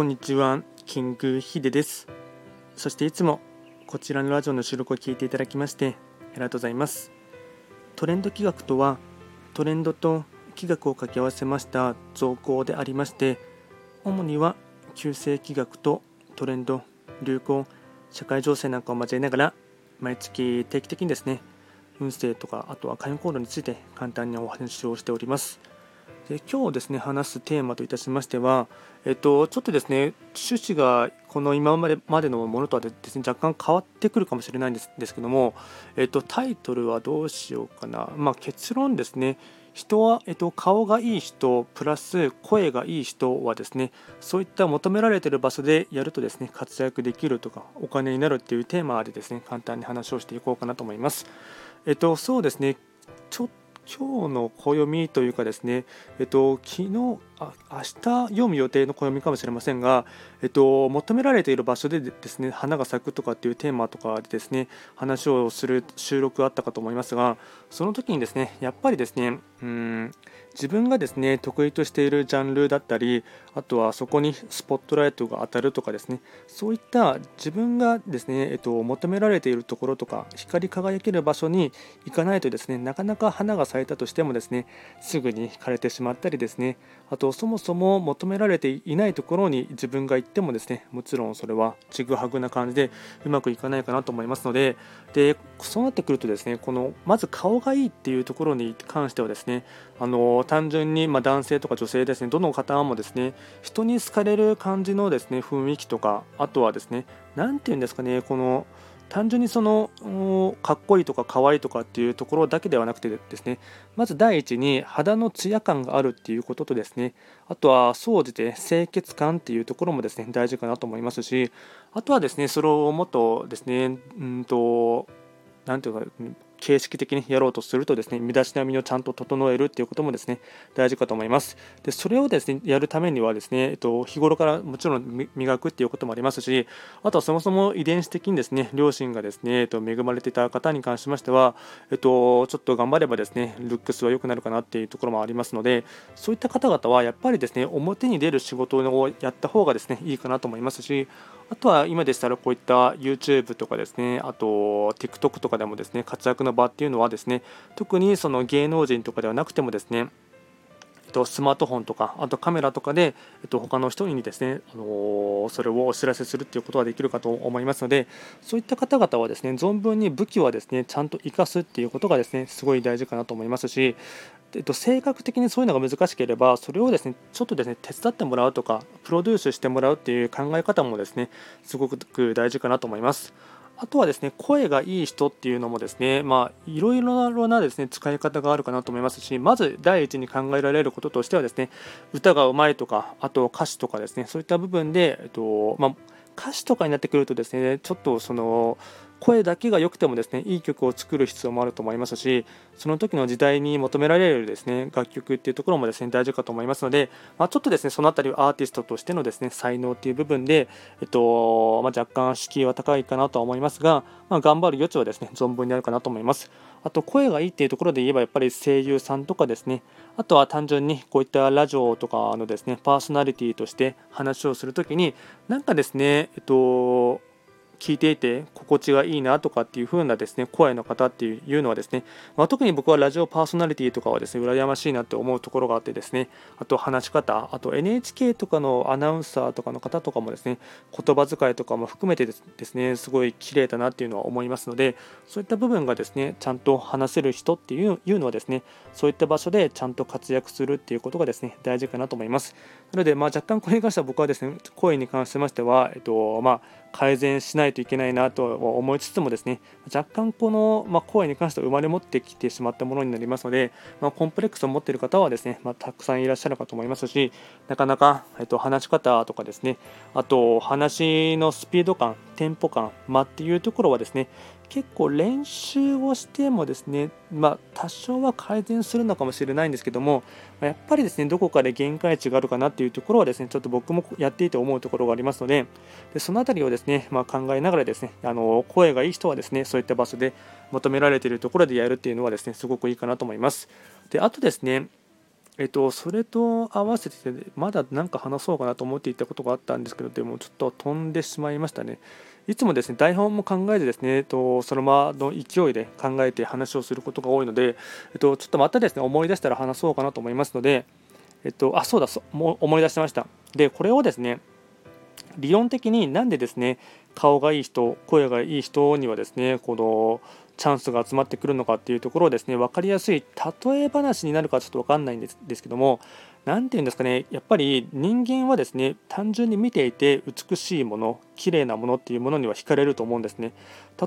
こんにちは、キングヒデです。そしていつもこちらのラジオの収録を聞いていただきましてありがとうございます。トレンド企画とは、トレンドと企画を掛け合わせました造語でありまして、主には旧世企画とトレンド、流行、社会情勢なんかを交えながら、毎月定期的にですね、運勢とか、あとは開運行動について簡単にお話をしております。で今日ですね話すテーマといたしましては、えっと、ちょっとですね趣旨がこの今までまでのものとはですね若干変わってくるかもしれないんですですけども、えっと、タイトルはどうしようかな、まあ、結論ですね。人は、えっと、顔がいい人プラス声がいい人はですねそういった求められている場所でやるとですね活躍できるとかお金になるっていうテーマでですね簡単に話をしていこうかなと思います。えっと、そうですね。ちょっ今日の暦というかですね、えっと、昨日あ明日読む予定の暦かもしれませんが、えっと、求められている場所でですね花が咲くとかっていうテーマとかでですね話をする収録があったかと思いますがその時にですねやっぱりですねうん自分がですね得意としているジャンルだったりあとはそこにスポットライトが当たるとかですねそういった自分がですね、えっと、求められているところとか光り輝ける場所に行かないとですねなかなか花が咲いたとしてもですねすぐに枯れてしまったりですねあそもそも求められていないところに自分が行ってもですねもちろんそれはちぐはぐな感じでうまくいかないかなと思いますのででそうなってくるとですねこのまず顔がいいっていうところに関してはですねあの単純にま男性とか女性ですねどの方もですね人に好かれる感じのですね雰囲気とかあとはですね何て言うんですかねこの単純にそのかっこいいとか可愛いとかっていうところだけではなくてですね。まず第一に肌のツヤ感があるっていうこととですね。あとは総じて清潔感っていうところもですね大事かなと思いますし。あとはですねそれをもっとですねうんと何ていうか形式的にやろうとするとですね身だしなみをちゃんと整えるっていうこともですね大事かと思います。でそれをですねやるためにはですね、えっと、日頃からもちろん磨くっていうこともありますしあとはそもそも遺伝子的にですね両親がですね、えっと、恵まれていた方に関しましては、えっと、ちょっと頑張ればですねルックスは良くなるかなっていうところもありますのでそういった方々はやっぱりですね表に出る仕事をやった方がですねいいかなと思いますしあとは今でしたらこういった YouTube とかですね、あと TikTok とかでもですね、活躍の場っていうのはですね、特にその芸能人とかではなくてもですね、と、スマートフォンとか、あとカメラとかで、えっと、他の人にですね、あのー、それをお知らせするっていうことができるかと思いますので、そういった方々はですね、存分に武器はですね、ちゃんと生かすっていうことがですね、すごい大事かなと思いますし、えっと、性格的にそういうのが難しければ、それをですね、ちょっとですね、手伝ってもらうとか、プロデュースしてもらうっていう考え方もですね、すごく大事かなと思います。あとはですね、声がいい人っていうのもですね、まあ、いろいろなですね、使い方があるかなと思いますし、まず第一に考えられることとしてはですね、歌がうまいとか、あと歌詞とかですね、そういった部分で、えっと、まあ、歌詞とかになってくるとですね、ちょっとその、声だけが良くてもですねいい曲を作る必要もあると思いますしその時の時代に求められるですね楽曲っていうところもですね大事かと思いますので、まあ、ちょっとですねその辺りアーティストとしてのですね才能っていう部分で、えっとまあ、若干敷居は高いかなとは思いますが、まあ、頑張る余地はですね存分にあるかなと思います。あと声がいいっていうところで言えばやっぱり声優さんとかですねあとは単純にこういったラジオとかのですねパーソナリティとして話をするときになんかですねえっと聞いていて心地がいいなとかっていう風なですね声の方っていうのはですね、まあ、特に僕はラジオパーソナリティとかはですね羨ましいなって思うところがあってですねあと話し方あと NHK とかのアナウンサーとかの方とかもですね言葉遣いとかも含めてですねすごい綺麗だなっていうのは思いますのでそういった部分がですねちゃんと話せる人っていうのはですねそういった場所でちゃんと活躍するっていうことがですね大事かなと思います。なのでまあ若干これに関しては僕はですね声に関しましてはえっとまあ改善しないといけないなと思いつつもですね若干この、ま声に関しては生まれ持ってきてしまったものになりますので、ま、コンプレックスを持っている方はですね、ま、たくさんいらっしゃるかと思いますしなかなか、えっと、話し方とかですねあと話のスピード感テンポ感間っていうところはですね結構練習をしてもですね、まあ、多少は改善するのかもしれないんですけども、やっぱりですね、どこかで限界値があるかなっていうところはですね、ちょっと僕もやっていて思うところがありますので、でそのあたりをですね、まあ、考えながらですね、あの声がいい人はですね、そういった場所で求められているところでやるっていうのはですね、すごくいいかなと思います。で、あとですね、えっと、それと合わせて、まだ何か話そうかなと思っていたことがあったんですけど、でもちょっと飛んでしまいましたね。いつもですね、台本も考えてですね、えっと、そのままの勢いで考えて話をすることが多いので、えっと、ちょっとまたですね、思い出したら話そうかなと思いますので、えっと、あ、そうだ、そも思い出しました。で、これをですね、理論的になんでですね、顔がいい人、声がいい人にはですね、このチャンスが集まってくるのかっていうところをですね分かりやすい例え話になるかちょっと分かんないんですですけども何て言うんですかねやっぱり人間はですね単純に見ていて美しいもの綺麗なものっていうものには惹かれると思うんですね。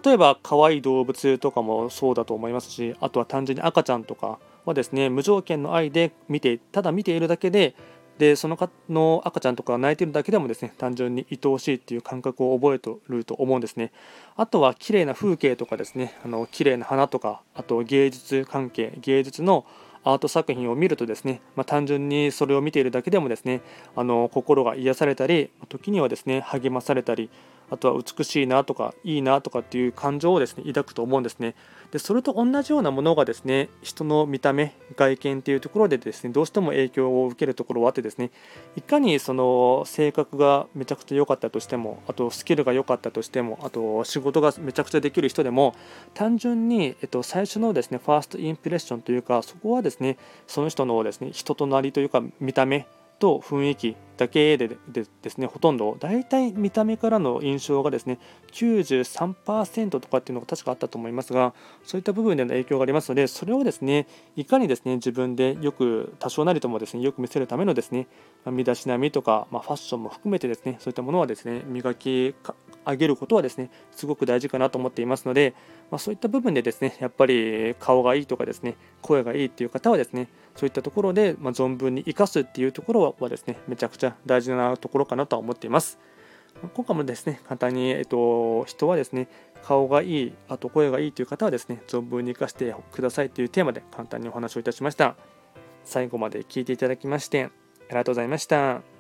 例えば可愛い動物とかもそうだと思いますしあとは単純に赤ちゃんとかはですね無条件の愛で見てただ見ているだけででそのかの赤ちゃんとか泣いてるだけでもですね単純に愛おしいっていう感覚を覚えてると思うんですね。あとは綺麗な風景とかですねあの綺麗な花とかあと芸術関係芸術のアート作品を見るとですね、まあ、単純にそれを見ているだけでもですねあの心が癒されたり時にはですね励まされたりあとは美しいなとかいいなとかっていう感情をですね抱くと思うんですね。でそれと同じようなものがですね人の見た目外見っていうところでですねどうしても影響を受けるところはあってですねいかにその性格がめちゃくちゃ良かったとしてもあとスキルが良かったとしてもあと仕事がめちゃくちゃできる人でも単純に、えっと、最初のですねファーストインプレッションというかそこはですねその人のですね人となりというか見た目と雰囲気だけでですねほとんど。大体見た目からの印象がですね93%とかっていうのが確かあったと思いますがそういった部分での影響がありますのでそれをですねいかにですね自分でよく多少なりともですねよく見せるためのですね身だしなみとか、まあ、ファッションも含めてですねそういったものはですね磨き上げることはですねすごく大事かなと思っていますので、まあ、そういった部分でですねやっぱり顔がいいとかですね声がいいっていう方はですねそういったところで、まあ、存分に生かすっていうところはですねめちゃくちゃ大事なところかなとは思っています。今回もですね簡単に、えっと、人はですね顔がいい、あと声がいいという方はですね存分に生かしてくださいというテーマで簡単にお話をいたしました。最後まで聞いていただきましてありがとうございました。